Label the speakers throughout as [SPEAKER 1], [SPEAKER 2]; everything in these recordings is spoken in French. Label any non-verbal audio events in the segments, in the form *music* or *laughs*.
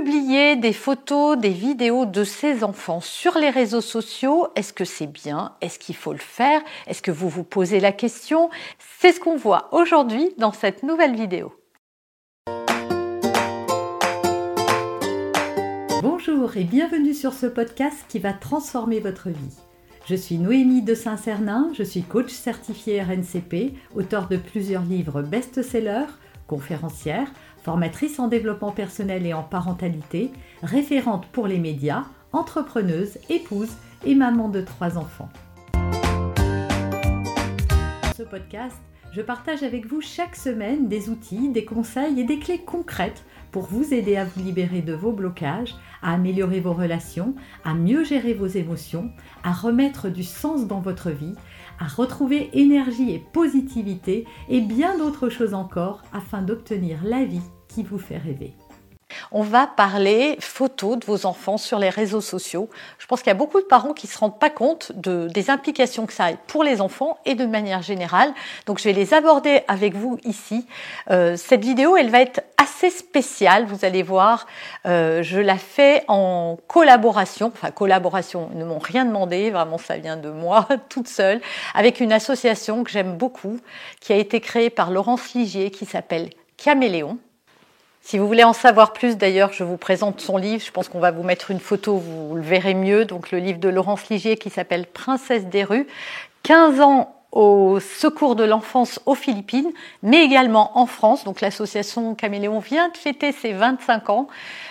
[SPEAKER 1] publier des photos, des vidéos de ses enfants sur les réseaux sociaux, est-ce que c'est bien? Est-ce qu'il faut le faire? Est-ce que vous vous posez la question? C'est ce qu'on voit aujourd'hui dans cette nouvelle vidéo.
[SPEAKER 2] Bonjour et bienvenue sur ce podcast qui va transformer votre vie. Je suis Noémie de Saint-Cernin, je suis coach certifié RNCP, auteur de plusieurs livres best-sellers, conférencière, formatrice en développement personnel et en parentalité, référente pour les médias, entrepreneuse, épouse et maman de trois enfants. Dans ce podcast, je partage avec vous chaque semaine des outils, des conseils et des clés concrètes pour vous aider à vous libérer de vos blocages, à améliorer vos relations, à mieux gérer vos émotions, à remettre du sens dans votre vie, à retrouver énergie et positivité et bien d'autres choses encore afin d'obtenir la vie qui vous fait rêver.
[SPEAKER 1] On va parler photos de vos enfants sur les réseaux sociaux. Je pense qu'il y a beaucoup de parents qui ne se rendent pas compte de, des implications que ça a pour les enfants et de manière générale. Donc je vais les aborder avec vous ici. Euh, cette vidéo, elle va être assez spéciale. Vous allez voir, euh, je la fais en collaboration. Enfin, collaboration, ils ne m'ont rien demandé. Vraiment, ça vient de moi, *laughs* toute seule, avec une association que j'aime beaucoup, qui a été créée par Laurence Ligier, qui s'appelle Caméléon. Si vous voulez en savoir plus, d'ailleurs, je vous présente son livre. Je pense qu'on va vous mettre une photo, vous le verrez mieux. Donc, le livre de Laurence Ligier qui s'appelle Princesse des rues. 15 ans au secours de l'enfance aux Philippines, mais également en France. Donc l'association Caméléon vient de fêter ses 25 ans.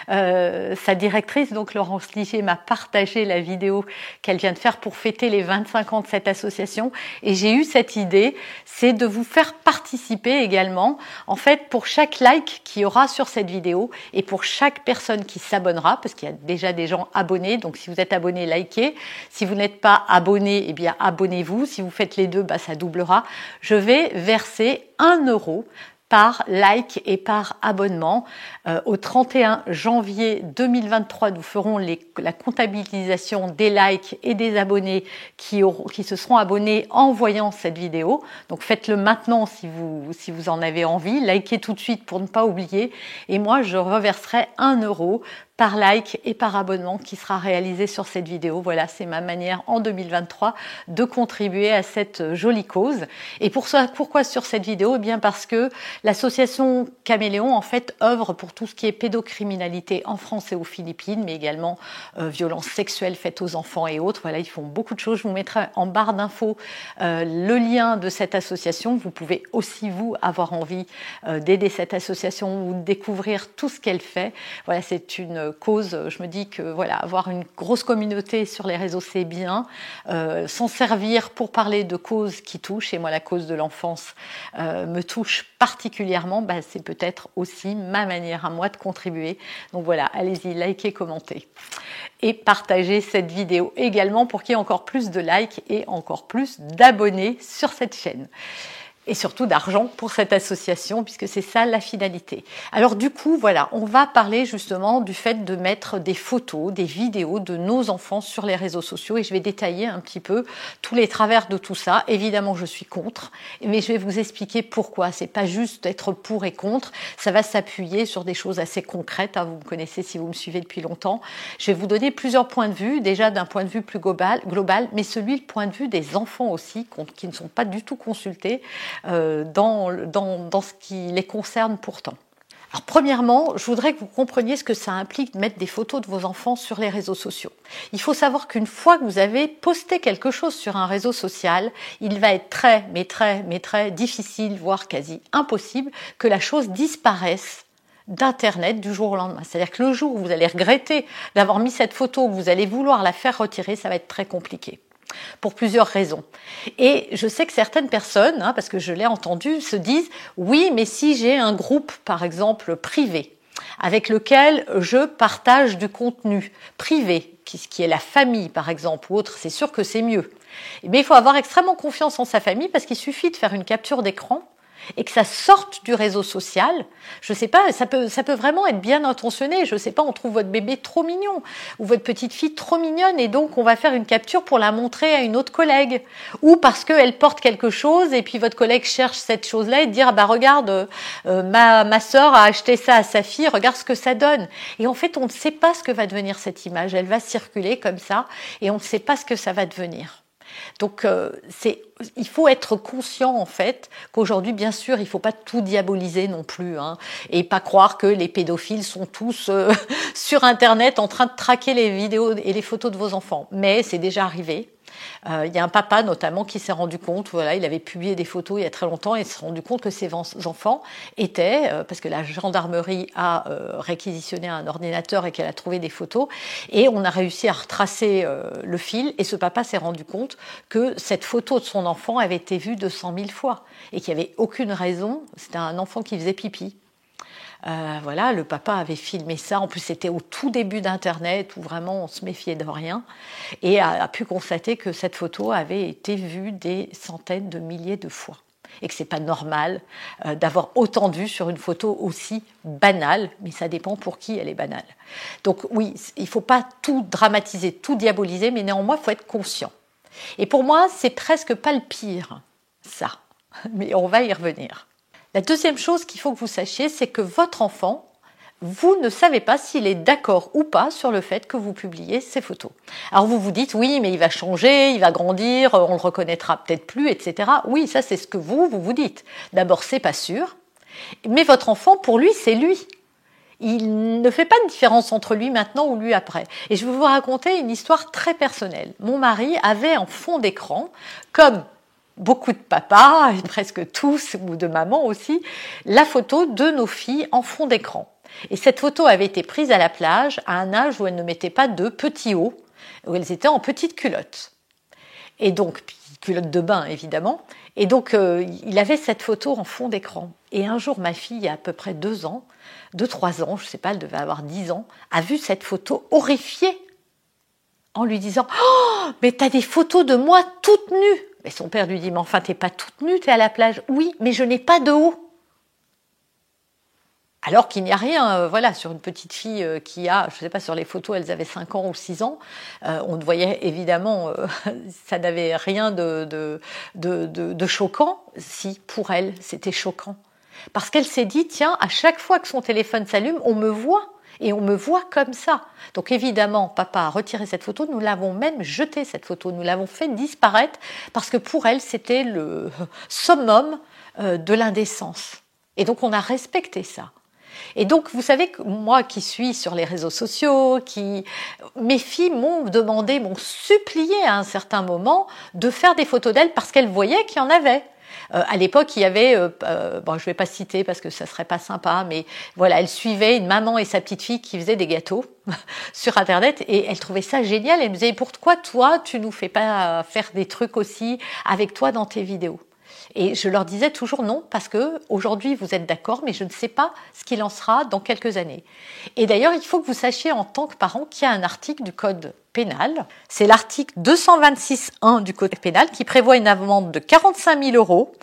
[SPEAKER 1] Euh, sa directrice, donc Laurence Ligier, m'a partagé la vidéo qu'elle vient de faire pour fêter les 25 ans de cette association. Et j'ai eu cette idée, c'est de vous faire participer également. En fait, pour chaque like qu'il y aura sur cette vidéo et pour chaque personne qui s'abonnera, parce qu'il y a déjà des gens abonnés. Donc si vous êtes abonné, likez. Si vous n'êtes pas abonné, eh bien abonnez-vous. Si vous faites les deux, bah, ça doublera. Je vais verser un euro par like et par abonnement. Euh, au 31 janvier 2023, nous ferons la comptabilisation des likes et des abonnés qui, se seront abonnés en voyant cette vidéo. Donc faites-le maintenant si vous, si vous en avez envie. Likez tout de suite pour ne pas oublier. Et moi, je reverserai un euro par like et par abonnement qui sera réalisé sur cette vidéo. Voilà, c'est ma manière en 2023 de contribuer à cette jolie cause. Et pour ça, pourquoi sur cette vidéo? Eh bien parce que l'association Caméléon en fait œuvre pour tout ce qui est pédocriminalité en France et aux Philippines, mais également euh, violences sexuelles faites aux enfants et autres. Voilà, ils font beaucoup de choses. Je vous mettrai en barre d'infos euh, le lien de cette association. Vous pouvez aussi vous avoir envie euh, d'aider cette association ou de découvrir tout ce qu'elle fait. Voilà, c'est une cause, je me dis que voilà, avoir une grosse communauté sur les réseaux, c'est bien. Euh, s'en servir pour parler de causes qui touchent, et moi la cause de l'enfance euh, me touche particulièrement, bah, c'est peut-être aussi ma manière à moi de contribuer. Donc voilà, allez-y, likez, commentez. Et partagez cette vidéo également pour qu'il y ait encore plus de likes et encore plus d'abonnés sur cette chaîne et surtout d'argent pour cette association, puisque c'est ça la finalité. Alors du coup, voilà, on va parler justement du fait de mettre des photos, des vidéos de nos enfants sur les réseaux sociaux, et je vais détailler un petit peu tous les travers de tout ça. Évidemment, je suis contre, mais je vais vous expliquer pourquoi. C'est pas juste être pour et contre, ça va s'appuyer sur des choses assez concrètes. Hein. Vous me connaissez si vous me suivez depuis longtemps. Je vais vous donner plusieurs points de vue, déjà d'un point de vue plus global, global mais celui, le point de vue des enfants aussi, qui ne sont pas du tout consultés. Euh, dans, dans, ce qui les concerne pourtant. Alors, premièrement, je voudrais que vous compreniez ce que ça implique de mettre des photos de vos enfants sur les réseaux sociaux. Il faut savoir qu'une fois que vous avez posté quelque chose sur un réseau social, il va être très, mais très, mais très difficile, voire quasi impossible, que la chose disparaisse d'Internet du jour au lendemain. C'est-à-dire que le jour où vous allez regretter d'avoir mis cette photo, que vous allez vouloir la faire retirer, ça va être très compliqué pour plusieurs raisons. Et je sais que certaines personnes, hein, parce que je l'ai entendu, se disent oui, mais si j'ai un groupe, par exemple, privé, avec lequel je partage du contenu privé, qui est la famille, par exemple, ou autre, c'est sûr que c'est mieux. Mais il faut avoir extrêmement confiance en sa famille parce qu'il suffit de faire une capture d'écran et que ça sorte du réseau social, je sais pas, ça peut, ça peut vraiment être bien intentionné. Je sais pas, on trouve votre bébé trop mignon ou votre petite fille trop mignonne et donc on va faire une capture pour la montrer à une autre collègue ou parce qu'elle porte quelque chose et puis votre collègue cherche cette chose-là et dire ah bah regarde euh, ma ma sœur a acheté ça à sa fille, regarde ce que ça donne. Et en fait, on ne sait pas ce que va devenir cette image. Elle va circuler comme ça et on ne sait pas ce que ça va devenir. Donc euh, il faut être conscient en fait qu'aujourd'hui, bien sûr, il ne faut pas tout diaboliser non plus, hein, et pas croire que les pédophiles sont tous euh, *laughs* sur Internet en train de traquer les vidéos et les photos de vos enfants. Mais c'est déjà arrivé. Euh, il y a un papa notamment qui s'est rendu compte, voilà, il avait publié des photos il y a très longtemps et s'est rendu compte que ses enfants étaient, euh, parce que la gendarmerie a euh, réquisitionné un ordinateur et qu'elle a trouvé des photos, et on a réussi à retracer le fil, et ce papa s'est rendu compte que cette photo de son enfant avait été vue 200 000 fois, et qu'il n'y avait aucune raison, c'était un enfant qui faisait pipi. Euh, voilà, le papa avait filmé ça. En plus, c'était au tout début d'Internet où vraiment on se méfiait de rien et a, pu constater que cette photo avait été vue des centaines de milliers de fois et que c'est pas normal euh, d'avoir autant de vues sur une photo aussi banale, mais ça dépend pour qui elle est banale. Donc oui, il faut pas tout dramatiser, tout diaboliser, mais néanmoins il faut être conscient. Et pour moi, c'est presque pas le pire, ça. Mais on va y revenir. La deuxième chose qu'il faut que vous sachiez, c'est que votre enfant, vous ne savez pas s'il est d'accord ou pas sur le fait que vous publiez ces photos. Alors vous vous dites oui, mais il va changer, il va grandir, on le reconnaîtra peut-être plus, etc. Oui, ça c'est ce que vous vous vous dites. D'abord, c'est pas sûr, mais votre enfant, pour lui, c'est lui. Il ne fait pas de différence entre lui maintenant ou lui après. Et je vais vous raconter une histoire très personnelle. Mon mari avait en fond d'écran, comme beaucoup de papas, presque tous, ou de mamans aussi, la photo de nos filles en fond d'écran. Et cette photo avait été prise à la plage à un âge où elles ne mettaient pas de petits hauts, où elles étaient en petites culottes. Et donc, culottes de bain évidemment. Et donc, euh, il avait cette photo en fond d'écran. Et un jour, ma fille, à peu près deux ans, deux, trois ans, je ne sais pas, elle devait avoir dix ans, a vu cette photo horrifiée en lui disant Oh, mais t'as des photos de moi toute nue mais son père lui dit, mais enfin, t'es pas toute nue, t'es à la plage. Oui, mais je n'ai pas de haut. Alors qu'il n'y a rien, euh, voilà, sur une petite fille euh, qui a, je ne sais pas, sur les photos, elles avaient 5 ans ou 6 ans, euh, on voyait évidemment, *laughs* ça n'avait rien de, choquant. Si, pour elle, c'était choquant. Parce qu'elle s'est dit, tiens, à chaque fois que son téléphone s'allume, on me voit et on me voit comme ça. Donc évidemment, papa a retiré cette photo, nous l'avons même jetée cette photo, nous l'avons fait disparaître parce que pour elle, c'était le summum euh, de l'indécence. Et donc on a respecté ça. Et donc, vous savez que moi qui suis sur les réseaux sociaux, qui mes filles m'ont demandé, m'ont supplié à un certain moment de faire des photos d'elles parce qu'elles voyaient qu'il y en avait. Euh, à l'époque, il y avait, euh, euh, bon, je vais pas citer parce que ça serait pas sympa, mais voilà, elle suivait une maman et sa petite fille qui faisaient des gâteaux *laughs* sur Internet et elle trouvait ça génial. Elle me disait pourquoi toi tu nous fais pas faire des trucs aussi avec toi dans tes vidéos? Et je leur disais toujours non, parce que aujourd'hui vous êtes d'accord, mais je ne sais pas ce qu'il en sera dans quelques années. Et d'ailleurs, il faut que vous sachiez en tant que parent qu'il y a un article du code pénal. C'est l'article 226.1 du code pénal qui prévoit une amende de 45 000 euros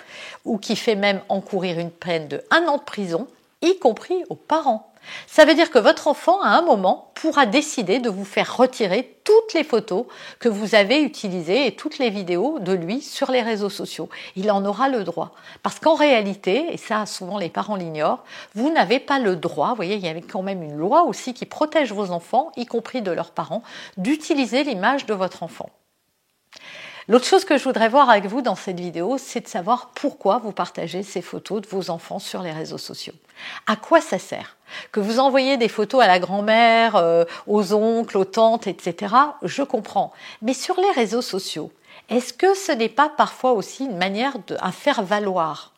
[SPEAKER 1] ou qui fait même encourir une peine de un an de prison, y compris aux parents. Ça veut dire que votre enfant, à un moment, pourra décider de vous faire retirer toutes les photos que vous avez utilisées et toutes les vidéos de lui sur les réseaux sociaux. Il en aura le droit. Parce qu'en réalité, et ça souvent les parents l'ignorent, vous n'avez pas le droit, vous voyez, il y avait quand même une loi aussi qui protège vos enfants, y compris de leurs parents, d'utiliser l'image de votre enfant. L'autre chose que je voudrais voir avec vous dans cette vidéo, c'est de savoir pourquoi vous partagez ces photos de vos enfants sur les réseaux sociaux. À quoi ça sert? Que vous envoyez des photos à la grand-mère, euh, aux oncles, aux tantes, etc., je comprends. Mais sur les réseaux sociaux, est-ce que ce n'est pas parfois aussi une manière de à faire valoir?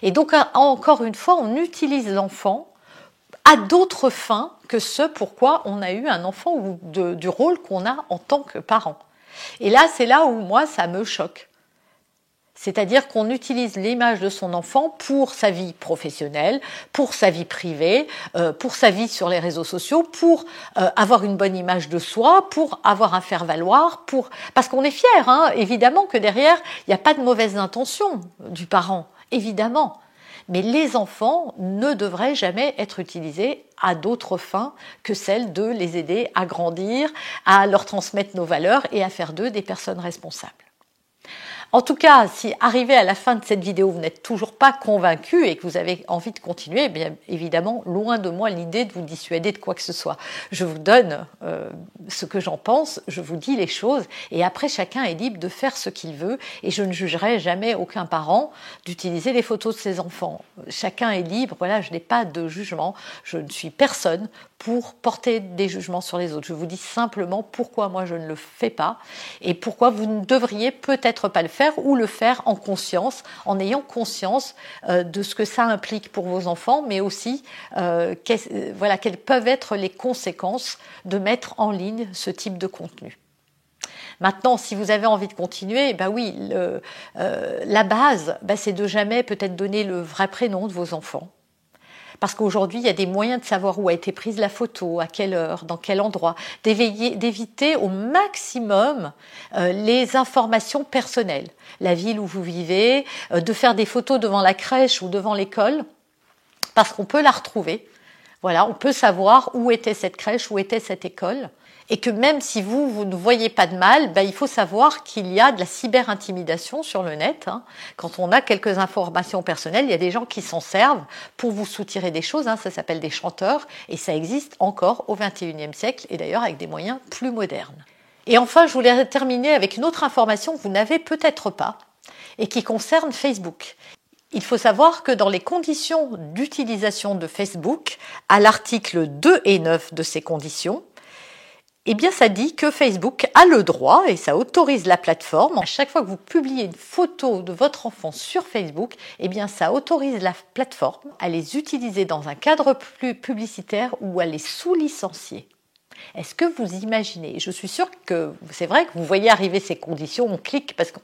[SPEAKER 1] Et donc, encore une fois, on utilise l'enfant à d'autres fins que ce pourquoi on a eu un enfant ou du rôle qu'on a en tant que parent. Et là, c'est là où moi, ça me choque. C'est-à-dire qu'on utilise l'image de son enfant pour sa vie professionnelle, pour sa vie privée, euh, pour sa vie sur les réseaux sociaux, pour euh, avoir une bonne image de soi, pour avoir un faire-valoir, pour parce qu'on est fier, hein, évidemment que derrière il n'y a pas de mauvaise intention du parent, évidemment. Mais les enfants ne devraient jamais être utilisés à d'autres fins que celles de les aider à grandir, à leur transmettre nos valeurs et à faire d'eux des personnes responsables. En tout cas, si arrivé à la fin de cette vidéo, vous n'êtes toujours pas convaincu et que vous avez envie de continuer, eh bien évidemment, loin de moi l'idée de vous dissuader de quoi que ce soit. Je vous donne euh, ce que j'en pense, je vous dis les choses et après chacun est libre de faire ce qu'il veut et je ne jugerai jamais aucun parent d'utiliser les photos de ses enfants. Chacun est libre, voilà, je n'ai pas de jugement, je ne suis personne pour porter des jugements sur les autres. Je vous dis simplement pourquoi moi je ne le fais pas et pourquoi vous ne devriez peut-être pas le faire ou le faire en conscience, en ayant conscience euh, de ce que ça implique pour vos enfants, mais aussi euh, voilà, quelles peuvent être les conséquences de mettre en ligne ce type de contenu. Maintenant, si vous avez envie de continuer, bah oui, euh, la base, bah c'est de jamais peut-être donner le vrai prénom de vos enfants parce qu'aujourd'hui, il y a des moyens de savoir où a été prise la photo, à quelle heure, dans quel endroit, d'éviter au maximum euh, les informations personnelles, la ville où vous vivez, euh, de faire des photos devant la crèche ou devant l'école, parce qu'on peut la retrouver. Voilà, on peut savoir où était cette crèche, où était cette école et que même si vous, vous ne voyez pas de mal, ben, il faut savoir qu'il y a de la cyber-intimidation sur le net. Hein. Quand on a quelques informations personnelles, il y a des gens qui s'en servent pour vous soutirer des choses. Hein. Ça s'appelle des chanteurs et ça existe encore au XXIe siècle et d'ailleurs avec des moyens plus modernes. Et enfin, je voulais terminer avec une autre information que vous n'avez peut-être pas et qui concerne Facebook. Il faut savoir que dans les conditions d'utilisation de Facebook, à l'article 2 et 9 de ces conditions, eh bien, ça dit que Facebook a le droit et ça autorise la plateforme. À chaque fois que vous publiez une photo de votre enfant sur Facebook, eh bien, ça autorise la plateforme à les utiliser dans un cadre plus publicitaire ou à les sous-licencier. Est-ce que vous imaginez Je suis sûre que c'est vrai que vous voyez arriver ces conditions, on clique parce que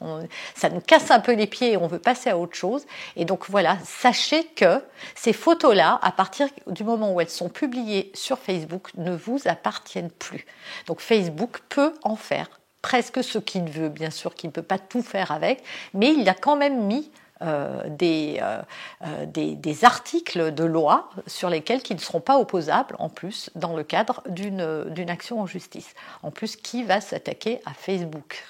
[SPEAKER 1] ça nous casse un peu les pieds et on veut passer à autre chose. Et donc voilà, sachez que ces photos-là, à partir du moment où elles sont publiées sur Facebook, ne vous appartiennent plus. Donc Facebook peut en faire presque ce qu'il veut, bien sûr qu'il ne peut pas tout faire avec, mais il a quand même mis des, euh, euh, des, des, articles de loi sur lesquels qui ne seront pas opposables en plus dans le cadre d'une action en justice. En plus, qui va s'attaquer à Facebook?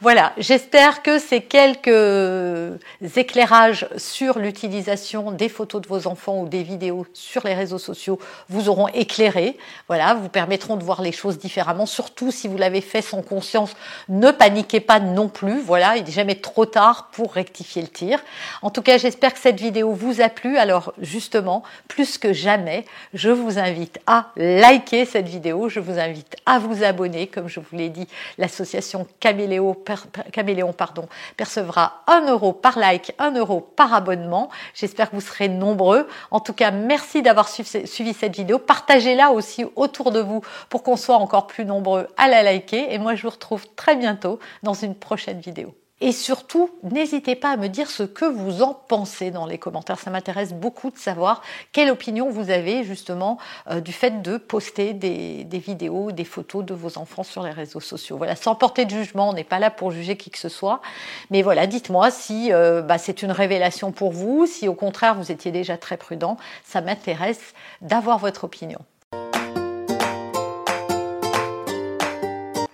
[SPEAKER 1] Voilà, j'espère que ces quelques éclairages sur l'utilisation des photos de vos enfants ou des vidéos sur les réseaux sociaux vous auront éclairé. Voilà, vous permettront de voir les choses différemment. Surtout si vous l'avez fait sans conscience, ne paniquez pas non plus. Voilà, il n'est jamais trop tard pour rectifier le tir. En tout cas, j'espère que cette vidéo vous a plu. Alors justement, plus que jamais, je vous invite à liker cette vidéo. Je vous invite à vous abonner. Comme je vous l'ai dit, l'association Caméléon, percevra 1 euro par like, 1 euro par abonnement. J'espère que vous serez nombreux. En tout cas, merci d'avoir suivi cette vidéo. Partagez-la aussi autour de vous pour qu'on soit encore plus nombreux à la liker. Et moi, je vous retrouve très bientôt dans une prochaine vidéo. Et surtout, n'hésitez pas à me dire ce que vous en pensez dans les commentaires. Ça m'intéresse beaucoup de savoir quelle opinion vous avez justement euh, du fait de poster des, vidéos, des photos de vos enfants sur les réseaux sociaux. Voilà, sans porter de jugement, on n'est pas là pour juger qui que ce soit. Mais voilà, dites-moi si euh, bah, c'est une révélation pour vous, si au contraire vous étiez déjà très prudent. Ça m'intéresse d'avoir votre opinion.